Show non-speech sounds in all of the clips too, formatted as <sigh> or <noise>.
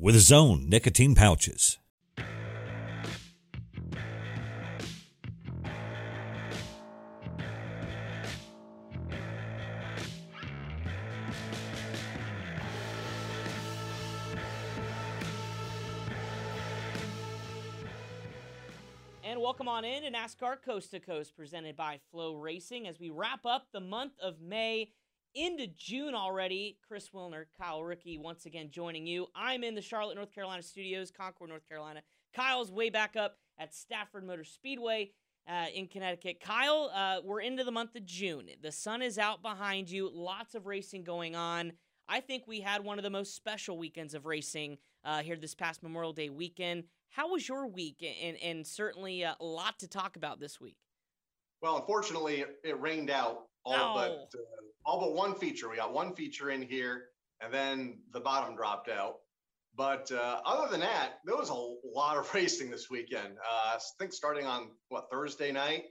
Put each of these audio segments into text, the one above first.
with his own nicotine pouches. And welcome on in to NASCAR Coast to Coast, presented by FloRacing, as we wrap up the month of May into June already. Chris Wilner, Kyle Rickey, once again joining you. I'm in the Charlotte, North Carolina studios, Concord, North Carolina. Kyle's way back up at Stafford Motor Speedway uh, in Connecticut. Kyle, uh, we're into the month of June. The sun is out behind you, lots of racing going on. I think we had one of the most special weekends of racing uh, here this past Memorial Day weekend. How was your week? And, and certainly uh, a lot to talk about this week. Well, unfortunately, it, it rained out all No. but uh, all but one feature. We got one feature in here, and then the bottom dropped out. But uh, other than that, there was a lot of <laughs> racing this weekend. Uh, I think starting on what Thursday night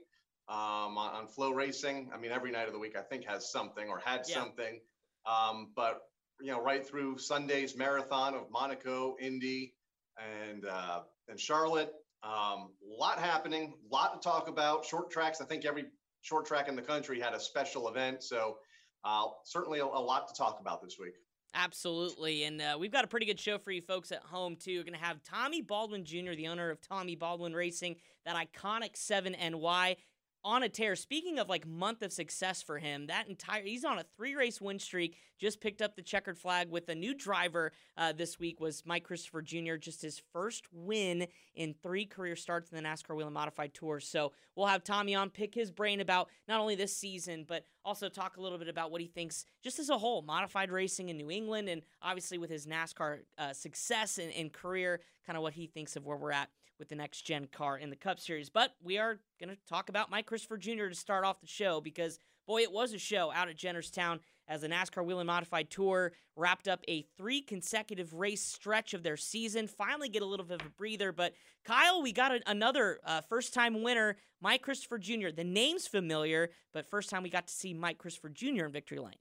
um, on, on FloRacing. I mean, every night of the week I think has something or had Yeah. something. Um, but you know, right through Sunday's marathon of Monaco, Indy, and uh, and Charlotte. Um, a lot happening, a lot to talk about. Short tracks. I think every short track in the country had a special event. So uh, certainly a, a lot to talk about this week. Absolutely. And uh, we've got a pretty good show for you folks at home, too. We're going to have Tommy Baldwin Jr., the owner of Tommy Baldwin Racing, that iconic 7NY on a tear. Speaking of like month of success for him, that entire he's on a three race win streak. Just picked up the checkered flag with a new driver uh, this week was Mike Christopher Jr. Just his first win in three career starts in the NASCAR Whelen Modified Tour. So we'll have Tommy on, pick his brain about not only this season but also talk a little bit about what he thinks just as a whole modified racing in New England and obviously with his NASCAR uh, success and, and career, kind of what he thinks of where we're at with the next gen car in the Cup Series. But we are going to talk about Mike Christopher Jr. to start off the show because, boy, it was a show out at Jennerstown as the NASCAR Whelen Modified Tour wrapped up a three consecutive race stretch of their season. Finally, get a little bit of a breather. But, Kyle, we got a, another uh, first time winner, Mike Christopher Jr. The name's familiar, but first time we got to see Mike Christopher Jr. in Victory Lane.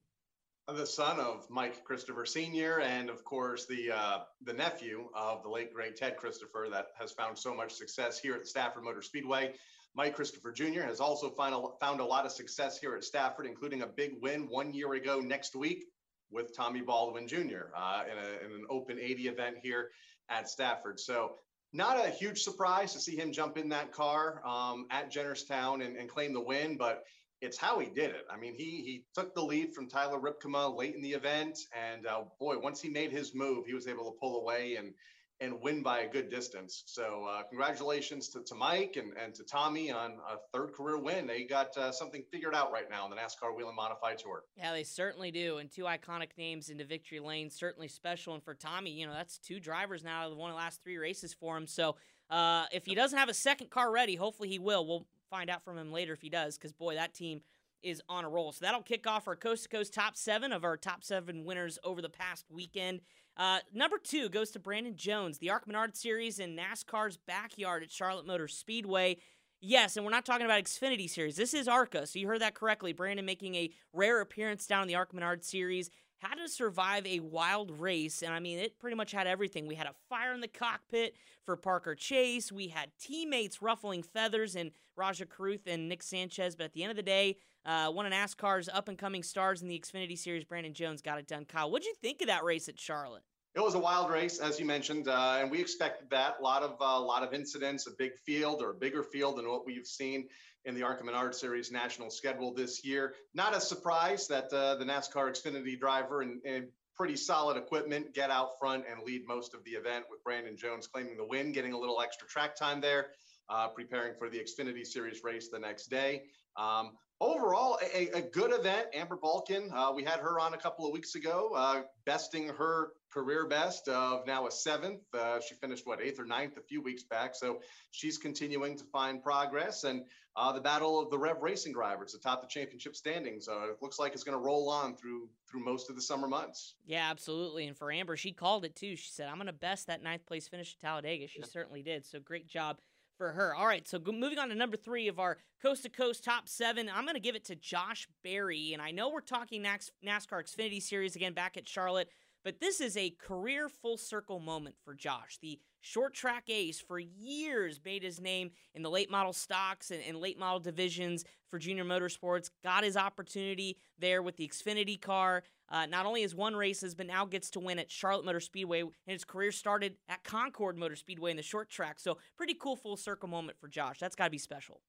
The son of Mike Christopher Sr. and of course the uh, the nephew of the late great Ted Christopher that has found so much success here at Stafford Motor Speedway. Mike Christopher Jr. has also found a, found a lot of success here at Stafford, including a big win one year ago next week with Tommy Baldwin Jr. Uh, in, a, in an Open 80 event here at Stafford. So not a huge surprise to see him jump in that car um, at Jennerstown and, and claim the win, but it's how he did it. I mean, he he took the lead from Tyler Rypkema late in the event, and uh, boy, once he made his move, he was able to pull away and and win by a good distance. So uh, congratulations to, to Mike and, and to Tommy on a third career win. They got uh, something figured out right now in the NASCAR Whelen Modified Tour. Yeah, they certainly do. And two iconic names into victory lane, certainly special. And for Tommy, you know, that's two drivers now out of the one of the last three races for him. So uh, if he doesn't have a second car ready, hopefully he will. We'll find out from him later if he does, because boy, that team is on a roll. So that'll kick off our coast to coast top seven of our top seven winners over the past weekend. Uh, number two goes to Brandon Jones, the ARCA Menard Series in NASCAR's backyard at Charlotte Motor Speedway. Yes, and we're not talking about Xfinity Series. This is ARCA, so you heard that correctly. Brandon making a rare appearance down in the ARCA Menard Series. Had to survive a wild race, and I mean, it pretty much had everything. We had a fire in the cockpit for Parker Chase. We had teammates ruffling feathers and Rajah Caruth and Nick Sanchez. But at the end of the day, uh, one of NASCAR's up and coming stars in the Xfinity Series, Brandon Jones, got it done. Kyle, what'd you think of that race at Charlotte? It was a wild race, as you mentioned, uh, and we expected that. A lot of a lot of incidents, a big field or a bigger field than what we've seen in the ARCA Menard Series national schedule this year. Not a surprise that uh, the NASCAR Xfinity driver and, and pretty solid equipment get out front and lead most of the event with Brandon Jones claiming the win, getting a little extra track time there. uh, preparing for the Xfinity Series race the next day. Um, overall, a, a, good event. Amber Balcaen, uh, we had her on a couple of weeks ago, uh, besting her career best of now a seventh. Uh, she finished what eighth or ninth a few weeks back, so she's continuing to find progress. And uh, the battle of the Rev Racing drivers atop the championship standings, uh, it looks like it's going to roll on through through most of the summer months. Yeah, absolutely. And for Amber, she called it too. She said, "I'm going to best that ninth place finish at Talladega." She yeah. certainly did. So great job for her. All right, so moving on to number three of our coast to coast top seven, I'm going to give it to Josh Berry. And I know we're talking NASCAR Xfinity Series again back at Charlotte, but this is a career full circle moment for Josh. The short track ace for years made his name in the late model stocks and, and, late model divisions for junior motorsports got his opportunity there with the xfinity car uh, not only has won races but now gets to win at charlotte motor speedway and his career started at concord motor speedway in the short track. So pretty cool full circle moment for josh. That's got to be special.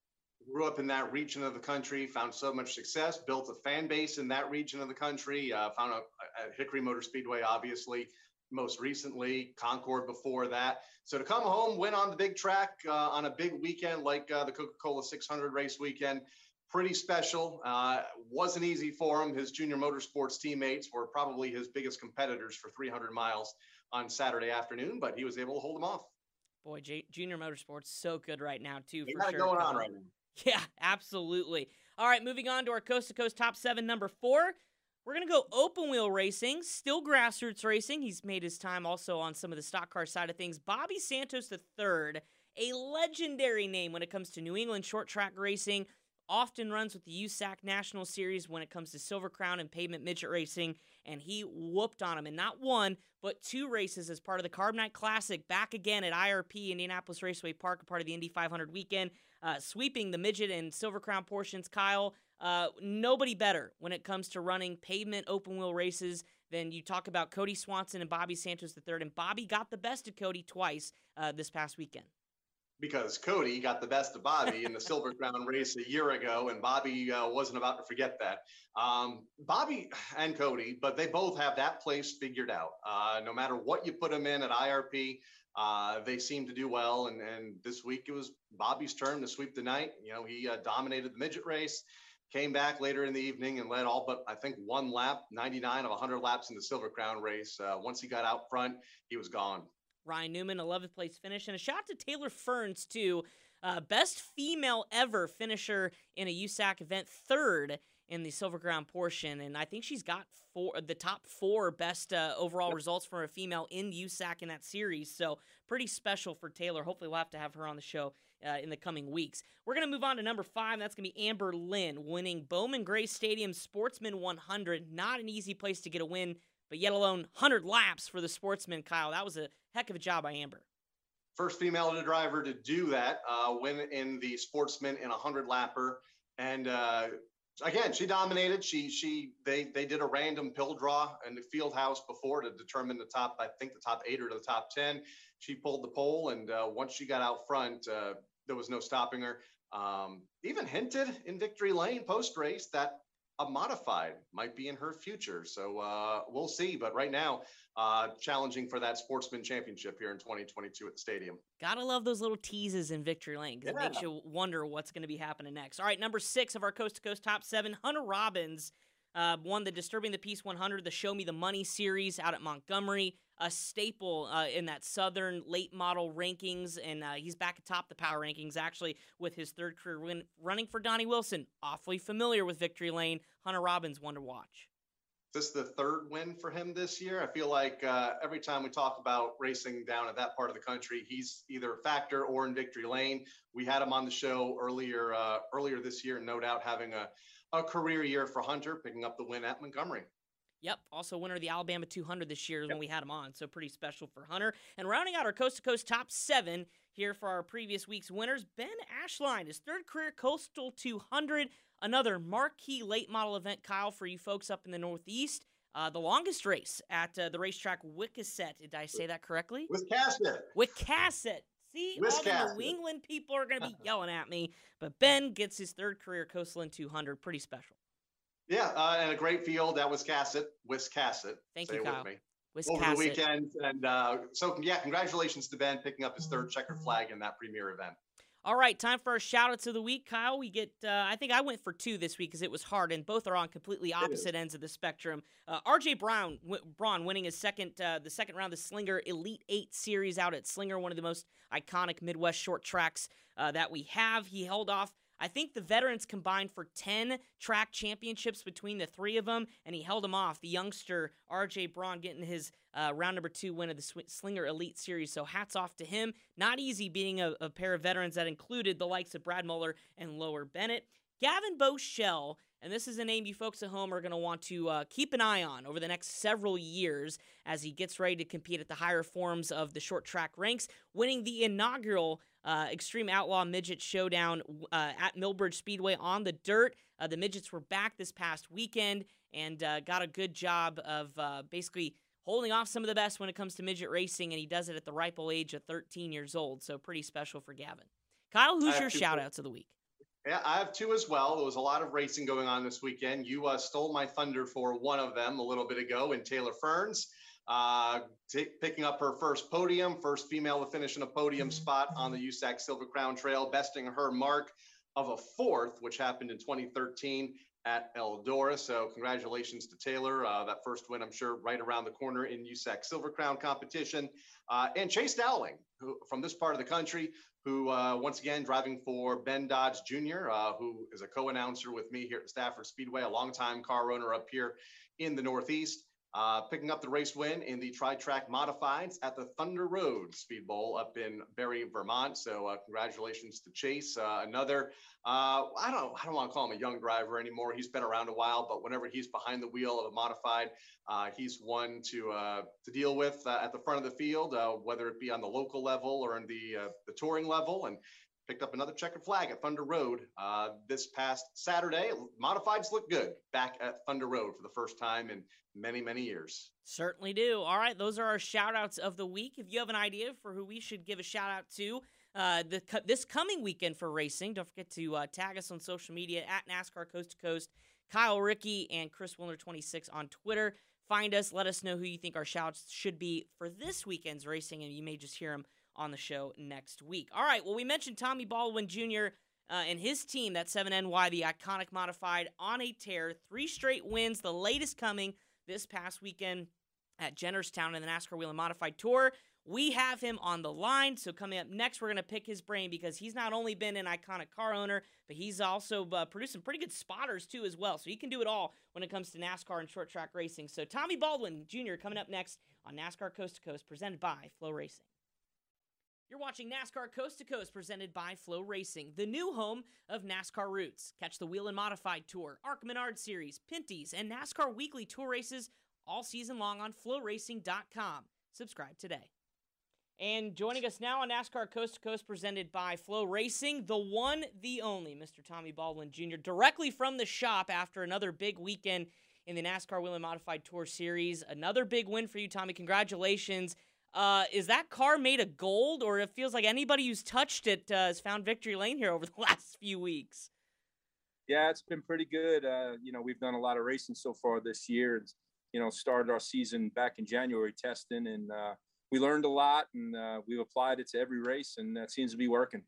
Grew up in that region of the country, found so much success, built a fan base in that region of the country, uh, found a, a Hickory Motor Speedway, obviously, most recently, Concord before that. So to come home, win on the big track uh, on a big weekend like uh, the Coca Cola 600 race weekend, pretty special. Uh, wasn't easy for him. His junior motorsports teammates were probably his biggest competitors for 300 miles on Saturday afternoon, but he was able to hold them off. Boy, J- junior motorsports so good right now too. They got sure. going on right now. <laughs> Yeah, absolutely. All right, moving on to our coast to coast top seven, number four. We're going to go open wheel racing, still grassroots racing. He's made his time also on some of the stock car side of things. Bobby Santos III, a legendary name when it comes to New England short track racing, often runs with the USAC National Series when it comes to Silver Crown and pavement midget racing, and he whooped on him in not one, but two races as part of the Carb Night Classic, back again at IRP Indianapolis Raceway Park, a part of the Indy 500 weekend, uh, sweeping the midget and Silver Crown portions. Kyle, uh, nobody better when it comes to running pavement open wheel races than you talk about Kody Swanson and Bobby Santos III. And Bobby got the best of Kody twice uh, this past weekend. Because Kody got the best of Bobby in the Silver Crown race a year ago, and Bobby uh, wasn't about to forget that. Um, Bobby and Kody, but they both have that place figured out. Uh, no matter what you put them in at IRP, uh, they seem to do well. And, and this week it was Bobby's turn to sweep the night. You know, he uh, dominated the midget race came back later in the evening and led all but I think one lap, 99 of 100 laps in the Silver Crown race. Uh, once he got out front, he was gone. Ryan Newman, 11th place finish, and a shot to Taylor Ferns too. Uh, best female ever finisher in a USAC event, third in the Silver Crown portion, and I think she's got four the top four best uh, overall results for a female in USAC in that series. So pretty special for Taylor. Hopefully, we'll have to have her on the show uh, in the coming weeks. We're going to move on to number five. That's going to be Amber Lynn winning Bowman Gray Stadium Sportsman 100. Not an easy place to get a win, but yet alone 100 laps for the Sportsman, Kyle. That was a heck of a job by Amber. First female driver to do that, uh, win in the Sportsman in a 100 lapper. And uh, again, she dominated. She she they they did a random pill draw in the field house before to determine the top. I think the top eight or the top ten. She pulled the pole, and uh, once she got out front, uh, there was no stopping her. Um, even hinted in victory lane post race that a modified might be in her future. So uh, we'll see. But right now, uh, challenging for that sportsman championship here in 2022 at the stadium. Gotta love those little teases in victory lane because yeah. it makes you wonder what's going to be happening next. All right, number six of our coast to coast top seven, Hunter Robbins. Uh, won the Disturbing the Peace 100, the Show Me the Money series out at Montgomery a staple uh, in that Southern late model rankings, and uh, he's back atop the power rankings actually with his third career win running for Donnie Wilson. Awfully familiar with Victory Lane. Hunter Robbins, one to watch. This is the third win for him this year. I feel like uh, every time we talk about racing down at that part of the country, he's either a factor or in victory lane. We had him on the show earlier uh, earlier this year, no doubt having a, a career year for Hunter, picking up the win at Montgomery. Yep, also winner of the Alabama 200 this year yep. when we had him on, so pretty special for Hunter. And rounding out our coast to coast top seven here for our previous week's winners, Ben Ashline, his third career Coastal 200, another marquee late model event, Kyle, for you folks up in the Northeast. Uh, the longest race at uh, the racetrack Wicasset. Did I say that correctly? Wiscasset. Wiscasset. See, all the New England people are going to be <laughs> yelling at me. But Ben gets his third career Coastal 200. Pretty special. Yeah, uh, and a great field. That was Cassett, Wiscasset. Thank Say you, Kyle. Over the weekend. And uh, so, yeah, congratulations to Ben picking up his third checkered flag in that premier event. All right, time for our shout outs of the week. Kyle, we get, uh, I think I went for two this week because it was hard, and both are on completely opposite ends of the spectrum. Uh, RJ Brown, w- Braun winning his second, uh, the second round of the Slinger Elite Eight series out at Slinger, one of the most iconic Midwest short tracks uh, that we have. He held off I think the veterans combined for 10 track championships between the three of them, and he held them off. The youngster RJ Braun getting his uh, round number two win of the Slinger Elite Series. So hats off to him. Not easy being a, a pair of veterans that included the likes of Brad Mueller and Lower Bennett. Gavin Bochelle, and this is a name you folks at home are going to want to uh, keep an eye on over the next several years as he gets ready to compete at the higher forms of the short track ranks, winning the inaugural uh, Extreme Outlaw Midget Showdown uh, at Millbridge Speedway on the dirt. Uh, the midgets were back this past weekend and uh, got a good job of uh, basically holding off some of the best when it comes to midget racing, and he does it at the ripe old age of 13 years old. So pretty special for Gavin. Kyle, who's your shout outs of the week? Yeah, I have two as well. There was a lot of racing going on this weekend. You uh, stole my thunder for one of them a little bit ago in Taylor Ferns uh, t- picking up her first podium, first female to finish in a podium spot on the USAC Silver Crown Trail, besting her mark of a fourth, which happened in 2013 at Eldora. So congratulations to Taylor. Uh, that first win, I'm sure, right around the corner in USAC Silver Crown competition. Uh, and Chase Dowling, who from this part of the country, who uh, once again driving for Ben Dodge Jr., uh, who is a co-announcer with me here at Stafford Speedway, a longtime car owner up here in the Northeast. Uh, picking up the race win in the tri-track modifieds at the Thunder Road Speed Bowl up in Barre, Vermont. So uh, congratulations to Chase. Uh, another, uh, I don't, I don't want to call him a young driver anymore. He's been around a while, but whenever he's behind the wheel of a modified, uh, he's one to uh, to deal with at the front of the field, whether it be on the local level or in the the touring level. And picked up another checkered flag at Thunder Road uh, this past Saturday. Modifieds look good back at Thunder Road for the first time in many, many years. Certainly do. All right, those are our shout outs of the week. If you have an idea for who we should give a shout out to, uh, the, this coming weekend for racing, don't forget to uh, tag us on social media at NASCAR Coast to Coast, Kyle Rickey and Chris Wilner26 on Twitter. Find us, let us know who you think our shouts should be for this weekend's racing, and you may just hear them on the show next week. All right, well, we mentioned Tommy Baldwin Jr. Uh, and his team, that 7NY, the iconic modified, on a tear. Three straight wins, the latest coming this past weekend at Jennerstown in the NASCAR Whelen Modified Tour. We have him on the line. So, coming up next, we're going to pick his brain because he's not only been an iconic car owner, but he's also uh, produced some pretty good spotters too, as well. So, he can do it all when it comes to NASCAR and short track racing. So, Tommy Baldwin Jr. coming up next on NASCAR Coast to Coast, presented by FloRacing. You're watching NASCAR Coast to Coast presented by FloRacing, the new home of NASCAR Roots. Catch the Whelen Modified Tour, ARCA Menard Series, Pinty's, and NASCAR Weekly Tour races all season long on floracing.com. Subscribe today. And joining us now on NASCAR Coast to Coast presented by FloRacing, the one, the only, Mr. Tommy Baldwin Jr., directly from the shop after another big weekend in the NASCAR Whelen Modified Tour Series. Another big win for you, Tommy. Congratulations. Uh, is that car made of gold, or it feels like anybody who's touched it uh, has found victory lane here over <laughs> the last few weeks? Yeah, it's been pretty good. Uh, you know, we've done a lot of racing so far this year. It's, you know, started our season back in January testing, and uh, we learned a lot, and uh, we've applied it to every race, and that seems to be working.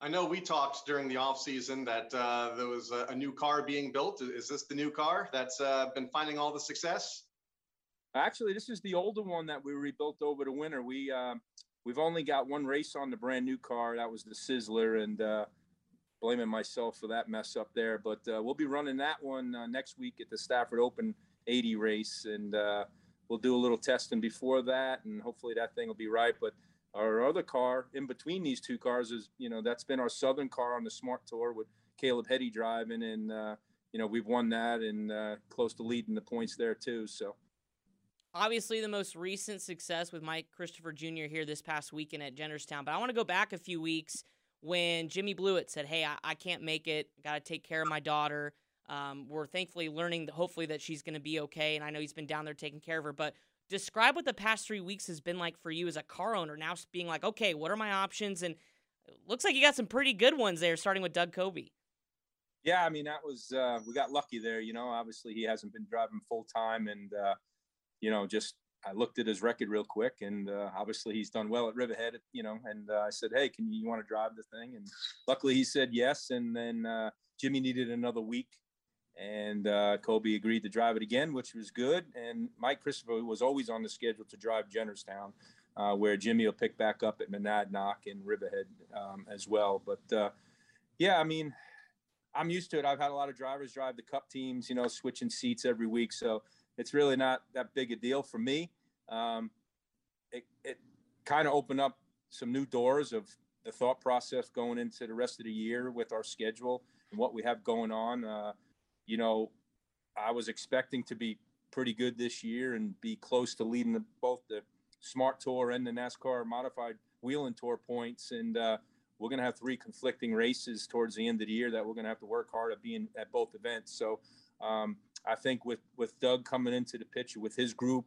I know we talked during the off season that uh, there was a, a, new car being built. Is this the new car that's uh, been finding all the success? Actually, this is the older one that we rebuilt over the winter. We uh, we've only got one race on the brand new car. That was the Sizzler, and uh, blaming myself for that mess up there. But uh, we'll be running that one uh, next week at the Stafford Open 80 race, and uh, we'll do a little testing before that, and hopefully that thing will be right. But our other car in between these two cars is, you know, that's been our Southern car on the Smart Tour with Caleb Heady driving, and uh, you know we've won that and close to leading the points there too. So obviously the most recent success with Mike Christopher Jr. here this past weekend at Jennerstown. But I want to go back a few weeks when Jimmy Blewett said, Hey, I, I can't make it. Got to take care of my daughter. Um, we're thankfully learning, that hopefully, that she's going to be okay. And I know he's been down there taking care of her. But describe what the past three weeks has been like for you as a car owner, now being like, okay, what are my options? And looks like you got some pretty good ones there, starting with Doug Coby. Yeah, I mean, that was, uh, we got lucky there. You know, obviously he hasn't been driving full time and, uh, you know, just I looked at his record real quick, and uh, obviously he's done well at Riverhead, you know. And uh, I said, "Hey, can you, you want to drive the thing?" And luckily he said yes. And then uh, Jimmy needed another week, and uh, Coby agreed to drive it again, which was good. And Mike Christopher was always on the schedule to drive Jennerstown, uh, where Jimmy will pick back up at Monadnock and Riverhead um, as well. But uh, yeah, I mean, I'm used to it. I've had a lot of drivers drive the Cup teams, you know, switching seats every week, so it's really not that big a deal for me. Um, it it kind of opened up some new doors of the thought process going into the rest of the year with our schedule and what we have going on. Uh, you know, I was expecting to be pretty good this year and be close to leading the, both the Smart Tour and the NASCAR Modified Whelen Tour points. And uh, we're going to have three conflicting races towards the end of the year that we're going to have to work hard at being at both events. So um, I think with with Doug coming into the picture with his group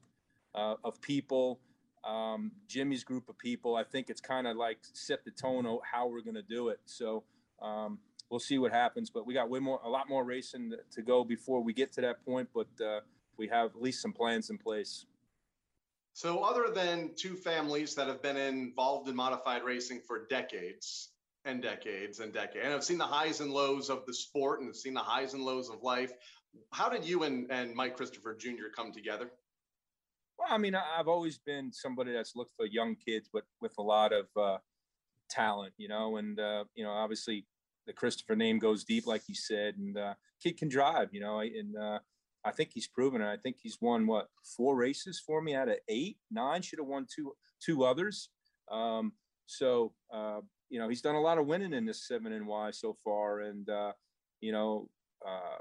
uh, of people, um, Jimmy's group of people, I think it's kind of like set the tone of how we're going to do it. So um, we'll see what happens. But we got way more, a lot more racing to go before we get to that point. But uh, we have at least some plans in place. So, other than two families that have been involved in modified racing for decades and decades and decades, and I've seen the highs and lows of the sport and I've seen the highs and lows of life. How did you and, and Mike Christopher Jr. come together? Well, I mean, I've always been somebody that's looked for young kids, but with a lot of uh, talent, you know, and uh, you know, obviously the Christopher name goes deep, like you said, and uh, kid can drive, you know, and uh, I think he's proven it. I think he's won what four races for me out of eight, nine. Should have won two two others. Um, so uh, you know he's done a lot of winning in this seven and Y so far, and uh, you know uh,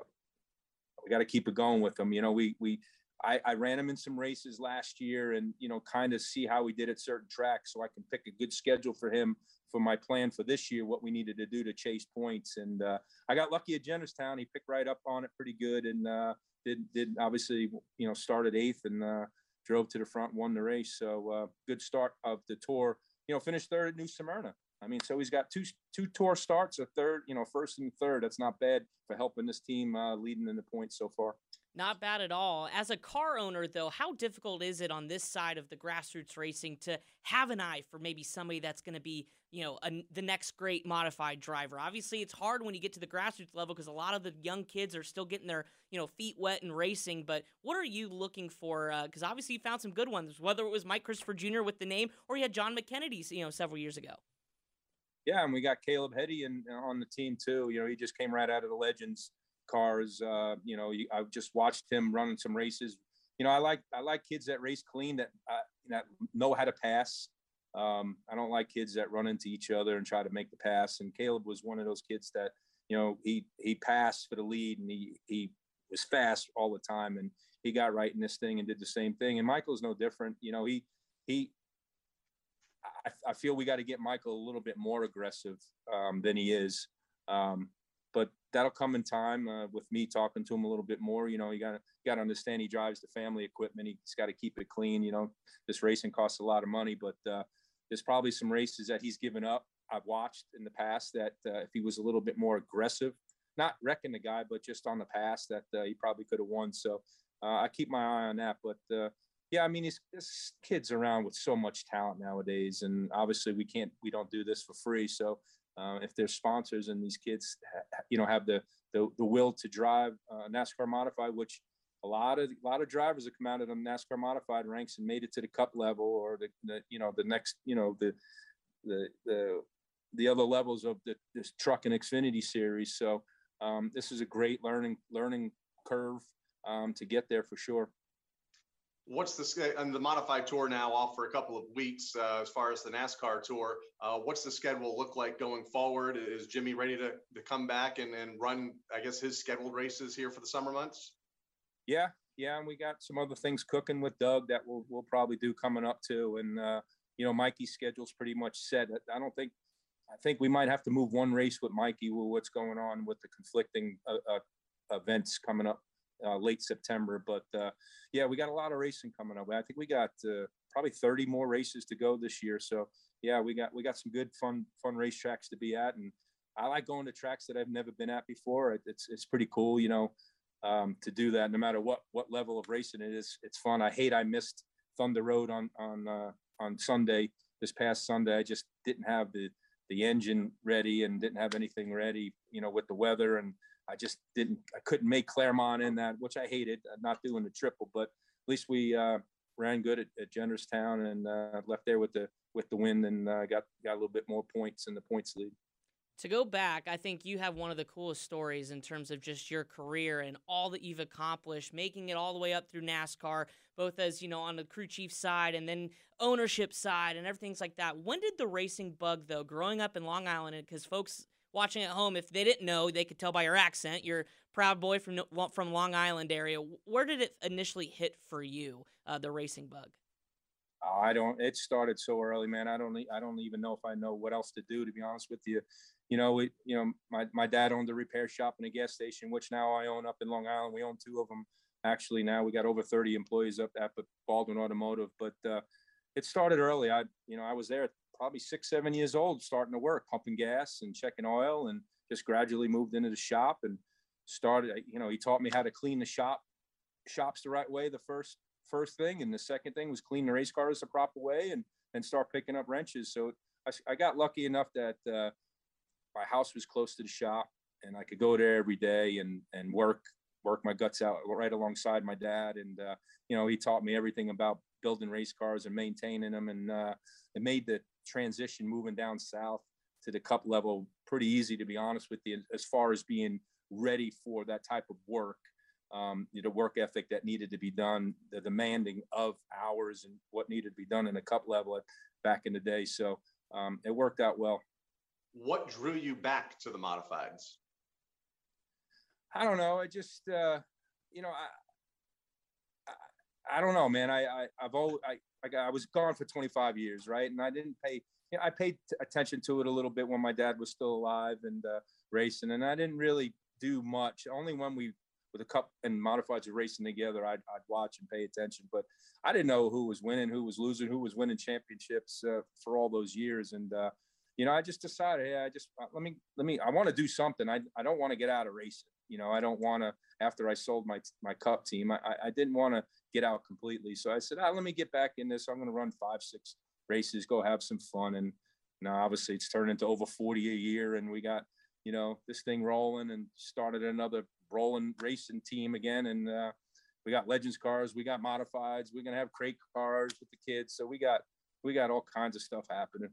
we got to keep it going with them. You know we we I, I, ran him in some races last year, and you know kind of see how he did at certain tracks, so I can pick a good schedule for him for my plan for this year. What we needed to do to chase points, and uh, I got lucky at Jennerstown. He picked right up on it pretty good, and uh, did did obviously you know started eighth and uh, drove to the front, won the race. So uh, good start of the tour. You know, finished third at New Smyrna. I mean, so he's got two two tour starts, a third, you know, first and third. That's not bad for helping this team uh, leading in the points so far. Not bad at all. As a car owner, though, how difficult is it on this side of the grassroots racing to have an eye for maybe somebody that's going to be, you know, a, the next great modified driver? Obviously, it's hard when you get to the grassroots level because a lot of the young kids are still getting their, you know, feet wet and racing. But what are you looking for? Because uh, obviously, you found some good ones, whether it was Mike Christopher Jr. with the name or you had Jon McKennedy, you know, several years ago. Yeah, and we got Caleb Heady and on the team too. You know, he just came right out of the Legends cars. Uh, you know, I just watched him running some races. You know, I like I like kids that race clean that uh, that know how to pass. Um, I don't like kids that run into each other and try to make the pass. And Caleb was one of those kids that you know he he passed for the lead and he he was fast all the time and he got right in this thing and did the same thing. And Michael's no different. You know, he he. I, I feel we got to get Michael a little bit more aggressive um, than he is. Um, but that'll come in time uh, with me talking to him a little bit more. You know, you got to got to understand he drives the family equipment. He's got to keep it clean. You know, this racing costs a lot of money, but uh, there's probably some races that he's given up. I've watched in the past that uh, if he was a little bit more aggressive, not wrecking the guy, but just on the pass, that uh, he probably could have won. So uh, I keep my eye on that. But uh, yeah, I mean, this kids around with so much talent nowadays, and obviously we can't, we don't do this for free. So uh, if there's sponsors and these kids, you know, have the the, the will to drive uh, NASCAR modified, which a lot of a lot of drivers have come out of the NASCAR modified ranks and made it to the Cup level or the, the you know the next you know the the the the other levels of the this truck and Xfinity series. So um, this is a great learning learning curve um, to get there for sure what's the and the modified tour now off for a couple of weeks uh, as far as the NASCAR tour? Uh, what's the schedule look like going forward? Is Jimmy ready to, to come back and, and run, I guess, his scheduled races here for the summer months? Yeah, yeah, and we got some other things cooking with Doug that we'll we'll probably do coming up too. And uh, you know, Mikey's schedule's pretty much set. I don't think. I think we might have to move one race with Mikey with what's going on with the conflicting uh, uh events coming up uh, late September. But uh, yeah, we got a lot of racing coming up. I think we got uh, probably 30 more races to go this year. So yeah, we got we got some good fun fun race tracks to be at, and I like going to tracks that I've never been at before. It's it's pretty cool, you know, um, to do that. No matter what what level of racing it is, it's fun. I hate I missed Thunder Road on on uh, on Sunday this past Sunday. I just didn't have the the engine ready and didn't have anything ready, you know, with the weather and I just didn't I couldn't make Claremont in that, which I hated uh, not doing the triple, but at least we uh, ran good at, at Jennerstown and uh, left there with the with the win and uh, got got a little bit more points in the points lead to go back, I think you have one of the coolest stories in terms of just your career and all that you've accomplished, making it all the way up through NASCAR, both as, you know, on the crew chief side and then ownership side and everything's like that. When did the racing bug though, growing up in Long Island, because folks watching at home, if they didn't know, they could tell by your accent, you're proud boy from from Long Island area. Where did it initially hit for you, uh, the racing bug? I don't. It started so early, man. I don't. I don't even know if I know what else to do. To be honest with you, you know, we, you know, my, my dad owned a repair shop and a gas station, which now I own up in Long Island. We own two of them. Actually, now we got over 30 employees up at Baldwin Automotive, but uh, it started early. I, you know, I was there probably six, seven years old, starting to work, pumping gas and checking oil, and just gradually moved into the shop and started. You know, he taught me how to clean the shop, shops the right way. The first first thing, and the second thing was clean the race cars the proper way, and and start picking up wrenches. So I, I got lucky enough that uh, my house was close to the shop and I could go there every day and, and work, work my guts out right alongside my dad. And, uh, you know, he taught me everything about building race cars and maintaining them. And uh, it made the transition moving down south to the cup level pretty easy, to be honest with you, as far as being ready for that type of work. Um, the work ethic that needed to be done, the demanding of hours and what needed to be done in a cup level back in the day. So um, it worked out well what drew you back to the modifieds? I don't know. I just, uh, you know, I, I, I don't know, man. I, I, I've always, I, I, I was gone for 25 years, right? And I didn't pay, you know, I paid attention to it a little bit when my dad was still alive and uh, racing, and I didn't really do much. Only when we, with a cup and modifieds were racing together, I'd, I'd watch and pay attention. But I didn't know who was winning, who was losing, who was winning championships uh, for all those years. And uh, you know, I just decided, hey, I just uh, let me let me I want to do something. I I don't want to get out of racing. You know, I don't want to after I sold my my cup team. I I didn't want to get out completely. So I said, ah, let me get back in this. I'm going to run five six races, go have some fun, and now obviously it's turned into over 40 a year, and we got you know this thing rolling, and started another rolling racing team again, and. uh we got legends cars we got modifieds we're going to have crate cars with the kids so we got we got all kinds of stuff happening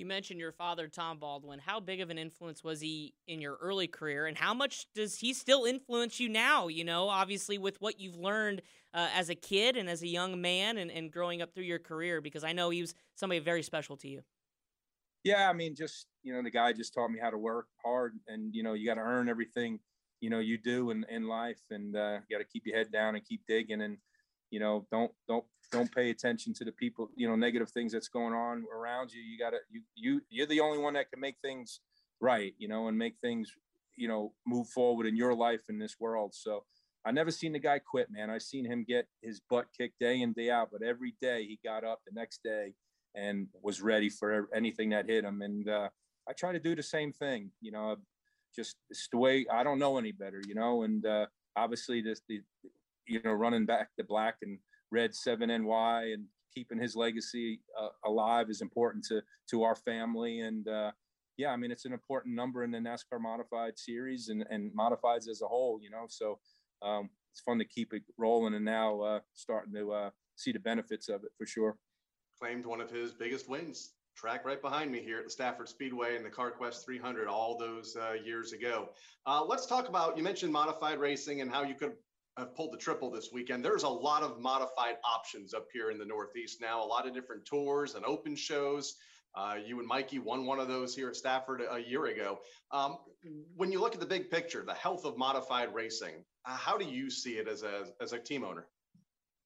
you mentioned your father, Tom Baldwin. How big of an influence was he in your early career, and how much does he still influence you now? You know, obviously, with what you've learned uh, as a kid and as a young man and, and growing up through your career, because I know he was somebody very special to you. Yeah, I mean, just, you know, the guy just taught me how to work hard, and, you know, you got to earn everything, you know, you do in, in life, and uh, you got to keep your head down and keep digging. And, you know, don't, don't, don't pay attention to the people, you know, negative things that's going on around you. You gotta, you, you, you're the only one that can make things right, you know, and make things, you know, move forward in your life in this world. So I never seen the guy quit, man. I seen him get his butt kicked day in, day out, but every day he got up the next day and was ready for anything that hit him. And uh, I try to do the same thing, you know, just it's the way I don't know any better, you know, and uh, obviously this, the, you know, running back the black and Red 7NY and keeping his legacy uh, alive is important to to our family. And uh, yeah, I mean, it's an important number in the NASCAR Modified Series and, and Modifieds as a whole, you know. So um, it's fun to keep it rolling and now uh, starting to uh, see the benefits of it for sure. Claimed one of his biggest wins. Track right behind me here at the Stafford Speedway and the CarQuest 300 all those uh, years ago. Uh, let's talk about you mentioned modified racing and how you could have pulled the triple this weekend. There's a lot of modified options up here in the Northeast now, a lot of different tours and open shows. Uh, you and Mikey won one of those here at Stafford a year ago. Um, when you look at the big picture, the health of modified racing, uh, how do you see it as a as a team owner?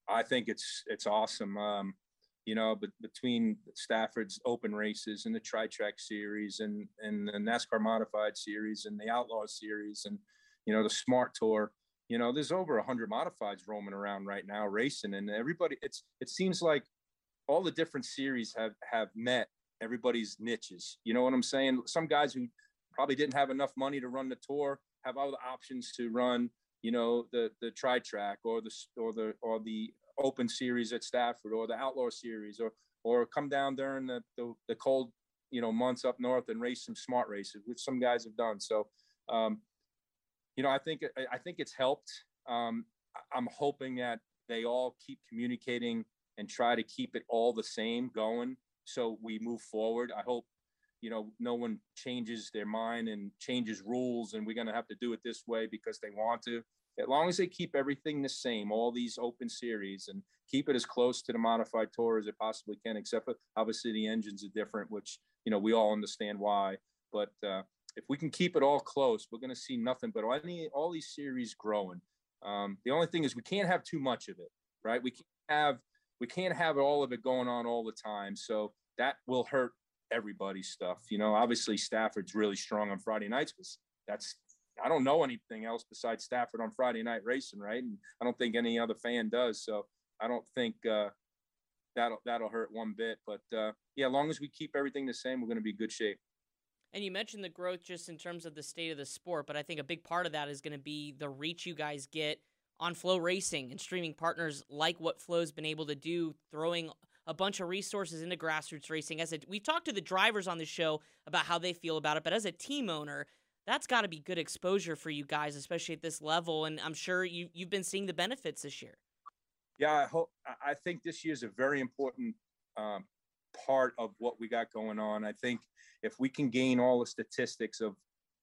I think it's it's awesome. Um, you know, but between Stafford's open races and the Tri Track Series and and the NASCAR Modified Series and the Outlaw Series and you know the Smart Tour, you know there's over 100 modifieds roaming around right now racing and everybody it's it seems like all the different series have have met everybody's niches you know what i'm saying some guys who probably didn't have enough money to run the tour have all the options to run you know the the tri track or the or the or the Open Series at Stafford or the Outlaw Series, or or come down during the, the, the cold you know months up north and race some smart races, which some guys have done. So, um, you know, I think I think it's helped. Um, I'm hoping that they all keep communicating and try to keep it all the same going, so we move forward. I hope you know no one changes their mind and changes rules, and we're going to have to do it this way because they want to as long as they keep everything the same, all these open series, and keep it as close to the modified tour as it possibly can, except for obviously the engines are different, which you know we all understand why. But uh, if we can keep it all close, we're going to see nothing but any all these series growing. Um, the only thing is we can't have too much of it, right? We can't have we can't have all of it going on all the time, so that will hurt everybody's stuff. You know, obviously Stafford's really strong on Friday nights because that's I don't know anything else besides Stafford on Friday night racing, right? And I don't think any other fan does. So I don't think uh, that'll that'll hurt one bit. But uh, yeah, as long as we keep everything the same, we're going to be good shape. And you mentioned the growth just in terms of the state of the sport, but I think a big part of that is going to be the reach you guys get on FloRacing and streaming partners like what Flo's been able to do, throwing a bunch of resources into grassroots racing. As a, we've talked to the drivers on the show about how they feel about it, but as a team owner, that's got to be good exposure for you guys, especially at this level. And I'm sure you you've been seeing the benefits this year. Yeah, I hope. I think this year is a very important um, part of what we got going on. I think if we can gain all the statistics of,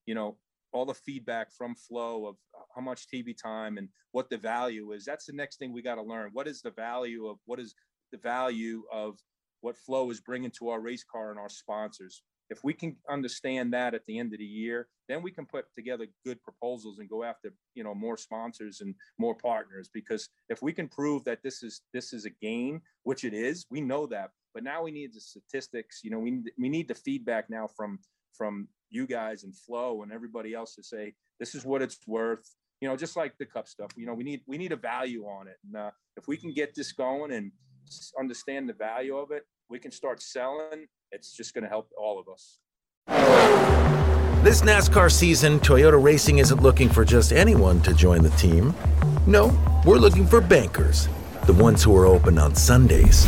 you know, all the feedback from flow of how much TV time and what the value is, that's the next thing we got to learn. What is the value of what is the value of what flow is bringing to our race car and our sponsors? if we can understand that at the end of the year then we can put together good proposals and go after you know more sponsors and more partners because if we can prove that this is this is a gain which it is we know that but now we need the statistics you know we we need the feedback now from from you guys and Flo and everybody else to say this is what it's worth you know just like the cup stuff you know we need we need a value on it and uh, if we can get this going and understand the value of it we can start selling it's just going to help all of us. This NASCAR season, Toyota Racing isn't looking for just anyone to join the team. No, we're looking for bankers, the ones who are open on Sundays.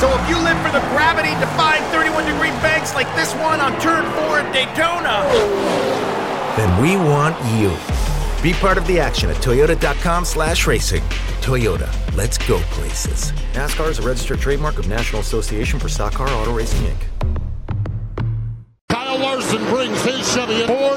So if you live for the gravity defying 31 degree banks like this one on turn 4 at Daytona, then we want you. Be part of the action at toyota.com slash racing. Toyota, let's go places. NASCAR is a registered trademark of National Association for Stock Car Auto Racing, Inc. Kyle Larson brings his Chevy four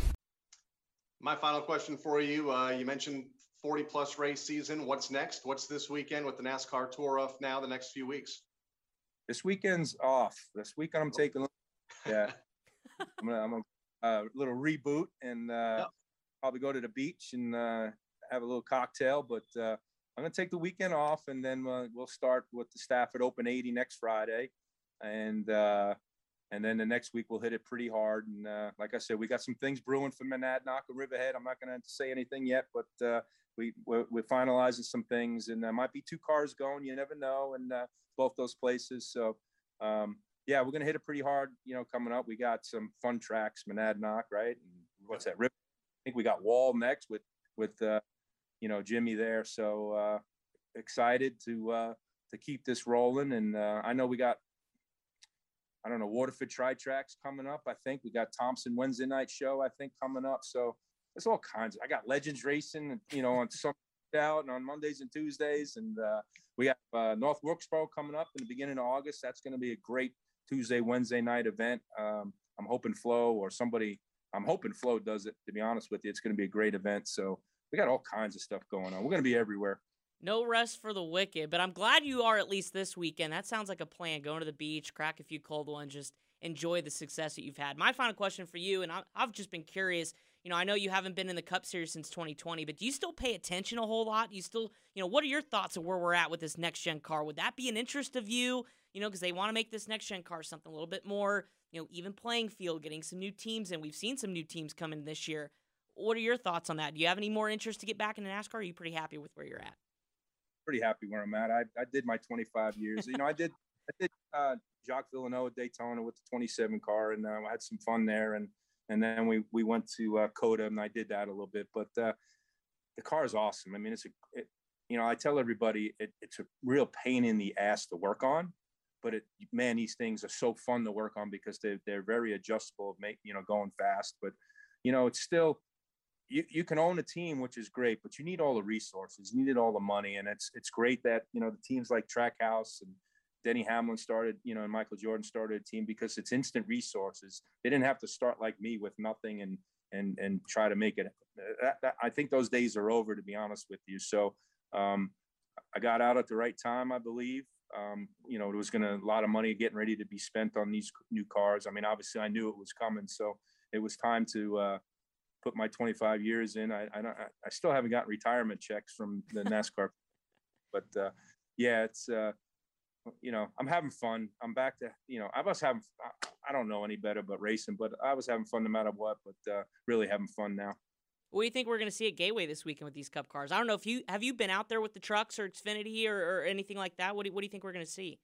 My final question for you. Uh, you mentioned 40 plus race season. What's next? What's this weekend with the NASCAR tour off now the next few weeks? This weekend's off. This weekend I'm taking, yeah, <laughs> I'm gonna, I'm a uh, little reboot and uh, yep. probably go to the beach and uh, have a little cocktail. But uh, I'm gonna take the weekend off and then uh, we'll start with the Stafford Open 80 next Friday, and uh, and then the next week we'll hit it pretty hard. And uh, like I said, we got some things brewing for Monadnock and Riverhead. I'm not going to say anything yet, but uh, we we're, we're, finalizing some things, and there might be two cars going. You never know, and uh, both those places. So um, yeah, we're going to hit it pretty hard. You know, coming up, we got some fun tracks, Monadnock, right? And what's that? I think we got Wall next with with uh, you know Jimmy there. So uh, excited to uh, to keep this rolling, and I know we got I don't know, Waterford Tri Tracks coming up. I think we got Thompson Wednesday night show, I think, coming up. So there's all kinds. I got Legends Racing, you know, on <laughs> some out and on Mondays and Tuesdays. And uh, we got uh, North Wilkesboro coming up in the beginning of August. That's going to be a great Tuesday, Wednesday night event. Um, I'm hoping Flo or somebody, I'm hoping Flo does it, to be honest with you. It's going to be a great event. So we got all kinds of stuff going on. We're going to be everywhere. No rest for the wicked, but I'm glad you are at least this weekend. That sounds like a plan. Going to the beach, crack a few cold ones, just enjoy the success that you've had. My final question for you, and I've just been curious. you know, I know you haven't been in the Cup Series since 2020, but do you still pay attention a whole lot? You still, you know, what are your thoughts of where we're at with this next gen car? Would that be an interest of you? You know, because they want to make this next gen car something a little bit more, you know, even playing field, getting some new teams, and we've seen some new teams come in this year. What are your thoughts on that? Do you have any more interest to get back into NASCAR? are you pretty happy with where you're at? Pretty happy where I'm at. I, I did my 25 years. you know, I did <laughs> I did uh, Jacques Villeneuve Daytona with the 27 car, and uh, I had some fun there. And and then we we went to uh, COTA, and I did that a little bit. But uh, the car is awesome. I mean, it's a it, you know I tell everybody it, it's a real pain in the ass to work on, but it man these things are so fun to work on because they they're very adjustable, make you know going fast. But you know it's still you, you can own a team, which is great, but you need all the resources, you need all the money, and it's it's great that you know the teams like Trackhouse and Denny Hamlin started, you know, and Michael Jordan started a team because it's instant resources. They didn't have to start like me with nothing and and and try to make it. That, that, I think those days are over, to be honest with you. So um, I got out at the right time, I believe. Um, you know, it was going to a lot of money getting ready to be spent on these new cars. I mean, obviously, I knew it was coming, so it was time to uh, put my 25 years in. I I, don't. I still haven't gotten retirement checks from the <laughs> NASCAR, but uh, yeah, it's. Uh, you know, I'm having fun. I'm back to, you know, I was having, I don't know any better but racing, but I was having fun no matter what, but uh, really having fun now. What do you think we're going to see at Gateway this weekend with these Cup cars? I don't know if you have you been out there with the trucks or Xfinity or, or anything like that. What do, what do you think we're going to see?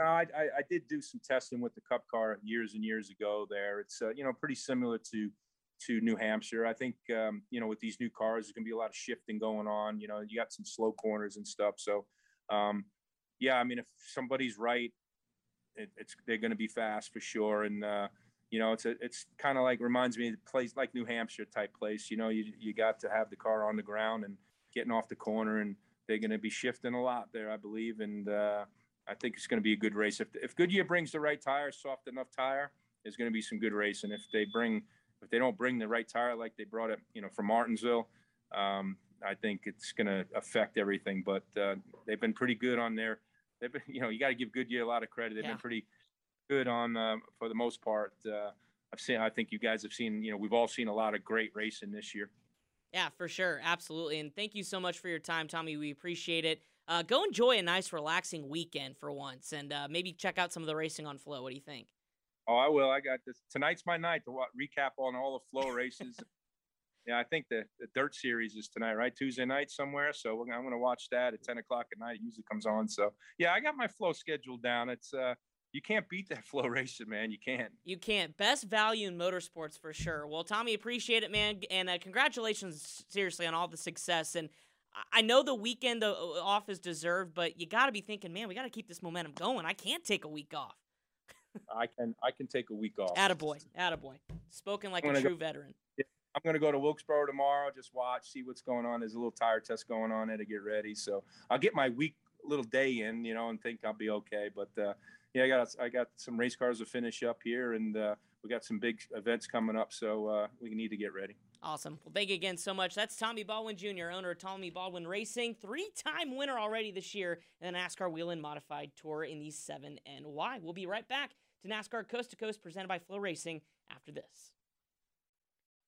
Uh, I, I, I, did do some testing with the Cup car years and years ago. There, it's uh, you know pretty similar to to New Hampshire. I think um, you know with these new cars, there's going to be a lot of shifting going on. You know, you got some slow corners and stuff. So um, yeah, I mean, if somebody's right, it, it's they're going to be fast for sure. And uh, you know, it's a, it's kind of like reminds me of a place like New Hampshire type place. You know, you you got to have the car on the ground and getting off the corner, and they're going to be shifting a lot there, I believe. And uh, I think it's going to be a good race. If if Goodyear brings the right tire, soft enough tire, there's going to be some good racing. If they bring if they don't bring the right tire like they brought it, you know, from Martinsville, um, I think it's going to affect everything. But uh, they've been pretty good on their. They've been, you know, you got to give Goodyear a lot of credit. They've yeah. been pretty good on uh, for the most part. Uh, I've seen. I think you guys have seen. You know, we've all seen a lot of great racing this year. Yeah, for sure, absolutely. And thank you so much for your time, Tommy. We appreciate it. Uh, go enjoy a nice, relaxing weekend for once, and uh, maybe check out some of the racing on Flo. What do you think? Oh, I will. I got this. Tonight's my night to what, recap on all the Flo races <laughs> yeah, I think the, the Dirt Series is tonight, right? Tuesday night somewhere. So I'm going to watch that at 10 o'clock at night. It usually comes on. So yeah, I got my Flo scheduled down. It's uh, you can't beat that <laughs> FloRacing, man. You can't. You can't. Best value in motorsports for sure. Well, Tommy, appreciate it, man, and uh, congratulations, seriously, on all the success. And I know the weekend off is deserved, but you got to be thinking, man, we got to keep this momentum going. I can't take a week off. I can. I can take a week off. Attaboy. Attaboy. Spoken like a true go, veteran. Yeah, I'm going to go to Wilkesboro tomorrow, just watch, see what's going on. There's a little tire test going on there to get ready. So I'll get my week little day in, you know, and think I'll be okay. But uh, yeah, I got I got some race cars to finish up here, and uh, we got some big events coming up, so uh, we need to get ready. Awesome. Well, thank you again so much. That's Tommy Baldwin Jr., owner of Tommy Baldwin Racing, three-time winner already this year in the NASCAR Whelen Modified Tour in the 7NY. We'll be right back to NASCAR Coast to Coast presented by FloRacing after this.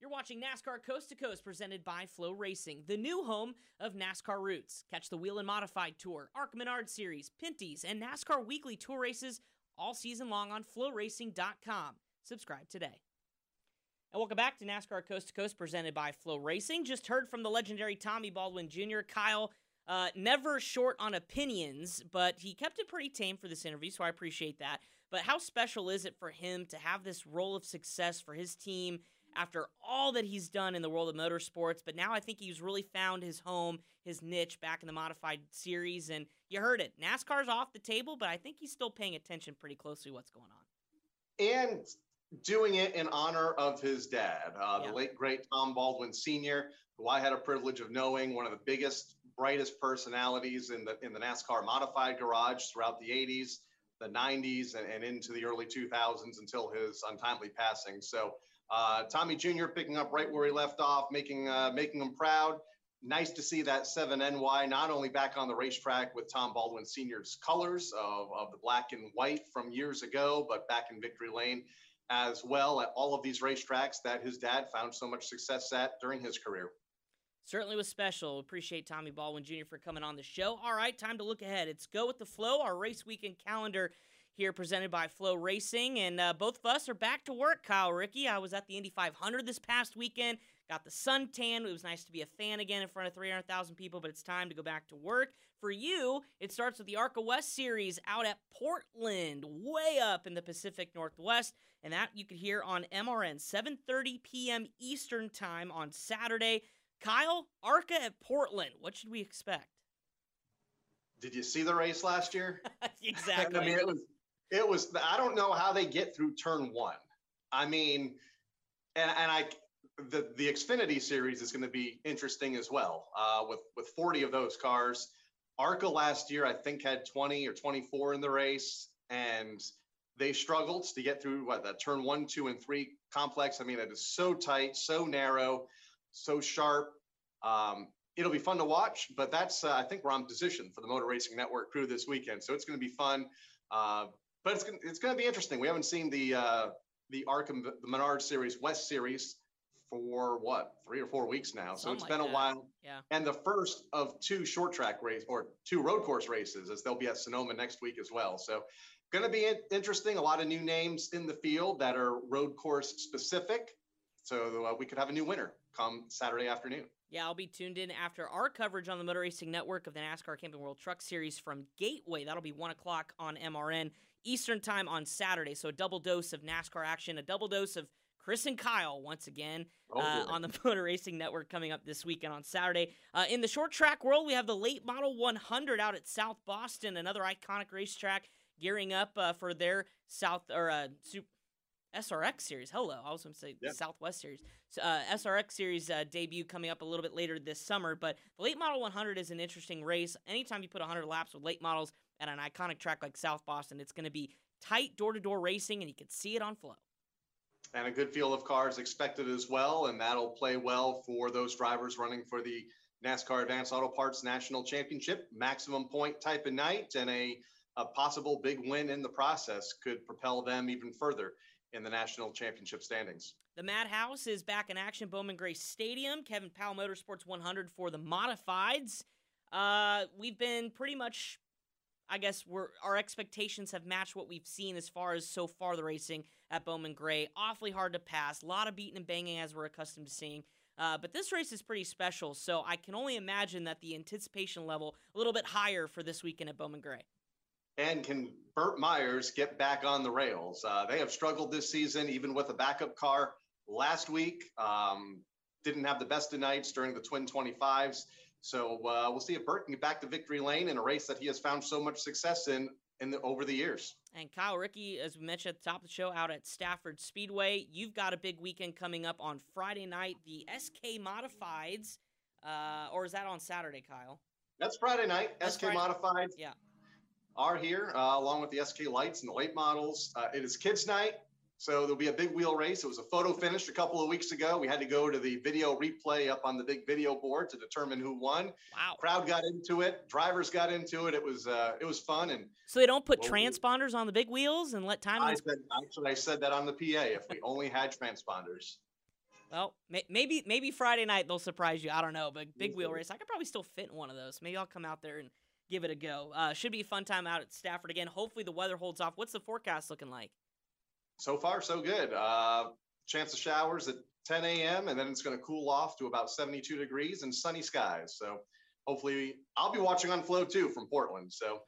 You're watching NASCAR Coast to Coast presented by FloRacing, the new home of NASCAR Roots. Catch the Whelen Modified Tour, ARCA Menard Series, Pinty's, and NASCAR Weekly Tour races all season long on floracing.com. Subscribe today. And welcome back to NASCAR Coast to Coast presented by FloRacing. Just heard from the legendary Tommy Baldwin Jr. Kyle, uh, never short on opinions, but he kept it pretty tame for this interview, so I appreciate that. But how special is it for him to have this role of success for his team? after all that he's done in the world of motorsports. But now I think he's really found his home, his niche back in the modified series. And you heard it. NASCAR's off the table, but I think he's still paying attention pretty closely what's going on. And doing it in honor of his dad, uh, yeah. the late great Tom Baldwin Sr., who I had a privilege of knowing, one of the biggest, brightest personalities in the in the NASCAR modified garage throughout the 80s, the 90s, and, and into the early 2000s until his untimely passing. So uh, Tommy Jr. picking up right where he left off, making uh, making him proud. Nice to see that 7NY not only back on the racetrack with Tom Baldwin Sr.'s colors of, of the black and white from years ago, but back in Victory Lane. as well at all of these racetracks that his dad found so much success at during his career. Certainly was special. Appreciate Tommy Baldwin Jr. for coming on the show. All right, time to look ahead. It's go with the flow. Our race weekend calendar here presented by FloRacing. And uh, both of us are back to work, Kyle Rickey. I was at the Indy 500 this past weekend, got the suntan. It was nice to be a fan again in front of 300,000 people, but it's time to go back to work. For you, it starts with the ARCA West Series out at Portland, way up in the Pacific Northwest. And that you could hear on MRN, 7.30 p.m. Eastern Time on Saturday. Kyle, ARCA at Portland, what should we expect? Did you see the race last year? <laughs> exactly. I mean, it was it was I don't know how they get through turn one. I mean, and and I the the Xfinity series is going to be interesting as well. Uh, with with 40 of those cars, ARCA last year I think had 20 or 24 in the race, and they struggled to get through what that turn one, two, and three complex. I mean, it is so tight, so narrow, so sharp. Um, it'll be fun to watch, but that's uh, I think we're on position for the Motor Racing Network crew this weekend, so it's going to be fun. Uh, but it's gonna, it's going to be interesting. We haven't seen the uh, the ARCA the Menard Series West Series for what three or four weeks now. So Something it's like been a while. Yeah. And the first of two short track race or two road course races, as they'll be at Sonoma next week as well. So going to be interesting. A lot of new names in the field that are road course specific. So uh, we could have a new winner come Saturday afternoon. Yeah, I'll be tuned in after our coverage on the Motor Racing Network of the NASCAR Camping World Truck Series from Gateway. That'll be 1 o'clock on MRN Eastern Time on Saturday. So a double dose of NASCAR action, a double dose of Chris and Kyle once again Oh, uh, on the <laughs> Motor Racing Network coming up this weekend on Saturday. Uh, in the short track world, we have the late model 100 out at South Boston, another iconic racetrack gearing up uh, for their South or uh, Super. SRX series. Hello, I was going to say Yeah. Southwest series. So, uh, SRX series uh, debut coming up a little bit later this summer. But the late model 100 is an interesting race. Anytime you put 100 laps with late models at an iconic track like South Boston, it's going to be tight door to door racing, and you can see it on Flo. and a good field of cars expected as well. And that'll play well for those drivers running for the NASCAR Advanced Auto Parts National Championship. Maximum point type of night and a, a possible big win in the process could propel them even further in the national championship standings. The Madhouse is back in action, Bowman Gray Stadium. Kevin Powell Motorsports 100 for the modifieds. Uh, we've been pretty much, I guess, we're our expectations have matched what we've seen as far as so far the racing at Bowman Gray. Awfully hard to pass, a lot of beating and banging as we're accustomed to seeing. Uh, but this race is pretty special, so I can only imagine that the anticipation level a little bit higher for this weekend at Bowman Gray. And can Burt Myers get back on the rails? Uh, they have struggled this season, even with a backup car last week. Um, didn't have the best of nights during the Twin 25s. So uh, we'll see if Burt can get back to victory lane in a race that he has found so much success in in the, over the years. And Kyle Rickey, as we mentioned at the top of the show, out at Stafford Speedway. You've got a big weekend coming up on Friday night. The SK Modifieds, uh, or is that on Saturday, Kyle? That's Friday night. That's SK Friday- Modified Yeah. Are here uh, along with the SK Lights and the late models. Uh, it is kids' night, so there'll be a big wheel race. It was a photo finish a couple of weeks ago. We had to go to the video replay up on the big video board to determine who won. Wow. Crowd got into it. Drivers got into it. It was uh, it was fun. And So they don't put Well, transponders on the big wheels and let time. I said actually I said that on the PA. If we only had transponders. Well, may- maybe maybe Friday night they'll surprise you. I don't know, but big wheel race. I could probably still fit in one of those. Maybe I'll come out there and give it a go. Uh, should be a fun time out at Stafford again. Hopefully the weather holds off. What's the forecast looking like? So far, so good. Uh, chance of showers at 10 a.m. and then it's going to cool off to about 72 degrees and sunny skies. So hopefully, I'll be watching on Flo too from Portland. So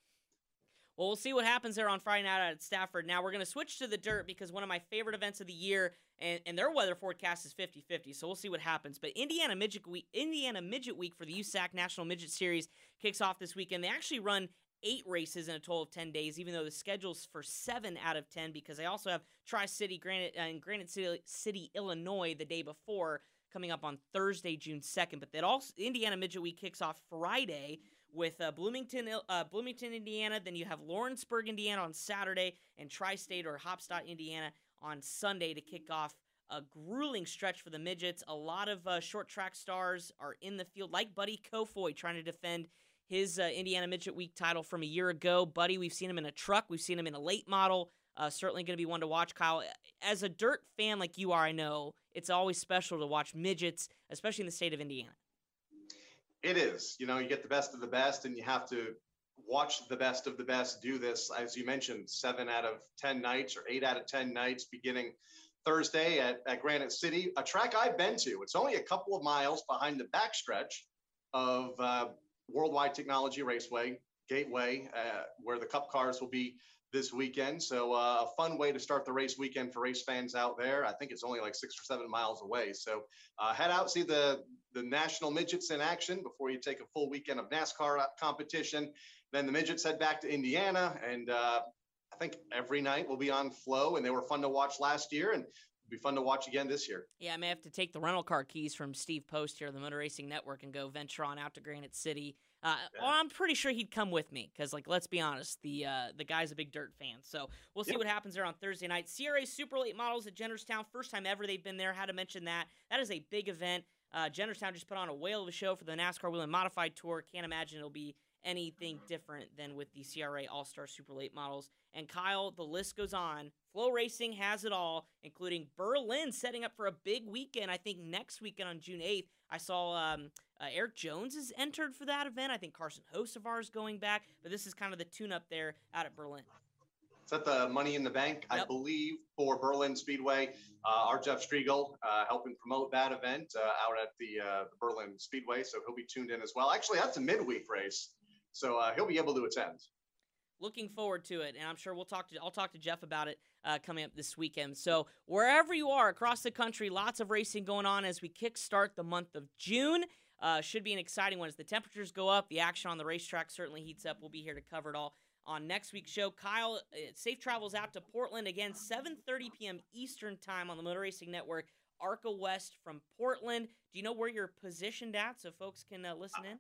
Well, we'll see what happens there on Friday night at Stafford. Now, we're going to switch to the dirt because one of my favorite events of the year, and, and their weather forecast is 50 50. So we'll see what happens. But Indiana Midget Week, Indiana Midget Week for the USAC National Midget Series kicks off this weekend. They actually run eight races in a total of 10 days, even though the schedule's for seven out of 10 because they also have Tri City Granite, uh, in Granite City, City, Illinois, the day before. Coming up on Thursday, June 2nd. But that also Indiana Midget Week kicks off Friday with uh, Bloomington, uh, Bloomington, Indiana. Then you have Lawrenceburg, Indiana on Saturday, and Tri-State or Haubstadt, Indiana on Sunday to kick off a grueling stretch for the midgets. A lot of uh, short track stars are in the field, like Buddy Kofoid trying to defend his uh, Indiana Midget Week title from a year ago. Buddy, we've seen him in a truck, we've seen him in a late model. Uh, certainly going to be one to watch, Kyle. As a dirt fan like you are, I know it's always special to watch midgets, especially in the state of Indiana. It is. You know, you get the best of the best, and you have to watch the best of the best do this. As you mentioned, seven out of 10 nights or eight out of 10 nights beginning Thursday at, at Granite City, a track I've been to. It's only a couple of miles behind the backstretch of uh, Worldwide Technology Raceway, Gateway, uh, where the Cup cars will be this weekend. So uh, a fun way to start the race weekend for race fans out there. I think it's only like six or seven miles away. So uh, head out, see the the national midgets in action before you take a full weekend of NASCAR competition. Then the midgets head back to Indiana, and uh, I think every night will be on Flo, and they were fun to watch last year, and be fun to watch again this year. Yeah, I may have to take the rental car keys from Steve Post here, the Motor Racing Network, and go venture on out to Granite City uh, yeah. well, I'm pretty sure he'd come with me because, like, let's be honest, the uh, the guy's a big dirt fan. So we'll see yep. what happens there on Thursday night. CRA Super Late Models at Jennerstown, first time ever they've been there. Had to mention that. That is a big event. Uh, Jennerstown just put on a whale of a show for the NASCAR Whelen Modified Tour. Can't imagine it'll be anything different than with the CRA All Star Super Late Models. And Kyle, the list goes on. FloRacing has it all, including Berlin setting up for a big weekend. I think next weekend on June 8th. I saw um, uh, Erik Jones is entered for that event. I think Carson Hocevar is going back, but this is kind of the tune up there out at Berlin. Is that the Money in the Bank, yep. I believe, for Berlin Speedway? Uh, our Jeff Striegle uh, helping promote that event uh, out at the, uh, the, Berlin Speedway, so he'll be tuned in as well. Actually, that's a midweek race, so uh, he'll be able to attend looking forward to it, and I'm sure we'll talk to I'll talk to Jeff about it uh, coming up this weekend. So wherever you are across the country, lots of racing going on as we kickstart the month of June. Uh, should be an exciting one as the temperatures go up. The action on the racetrack certainly heats up. We'll be here to cover it all on next week's show. Kyle, uh, safe travels out to Portland again, 7:30 p.m. Eastern time on the Motor Racing Network. ARCA West from Portland. Do you know where you're positioned at so folks can uh, listen in?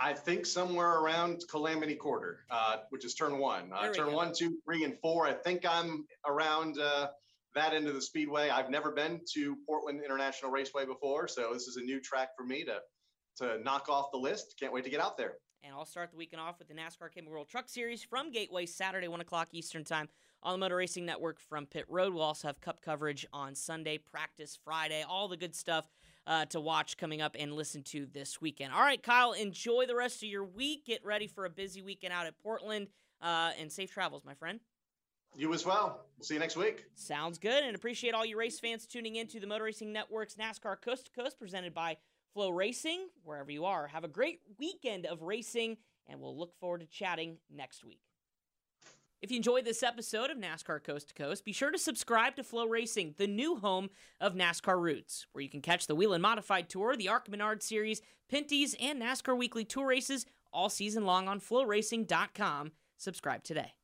I think somewhere around Calamity Quarter, uh, which is turn one. Uh, turn go. one, two, three, and four. I think I'm around uh, that end of the speedway. I've never been to Portland International Raceway before, so this is a new track for me to to knock off the list. Can't wait to get out there. And I'll start the weekend off with the NASCAR Camping World Truck Series from Gateway Saturday, one o'clock Eastern Time on the Motor Racing Network from Pit Road. We'll also have Cup coverage on Sunday, practice Friday, all the good stuff uh, to watch coming up and listen to this weekend. All right, Kyle, enjoy the rest of your week. Get ready for a busy weekend out at Portland, uh, and safe travels, my friend. You as well. We'll see you next week. Sounds good, and appreciate all you race fans tuning in to the Motor Racing Network's NASCAR Coast to Coast, presented by FloRacing. Wherever you are, have a great weekend of racing, and we'll look forward to chatting next week. If you enjoyed this episode of NASCAR Coast to Coast, be sure to subscribe to FloRacing, the new home of NASCAR Roots, where you can catch the Whelen Modified Tour, the ARCA Menard Series, Pinty's, and NASCAR Weekly Tour races all season long on floracing.com. Subscribe today.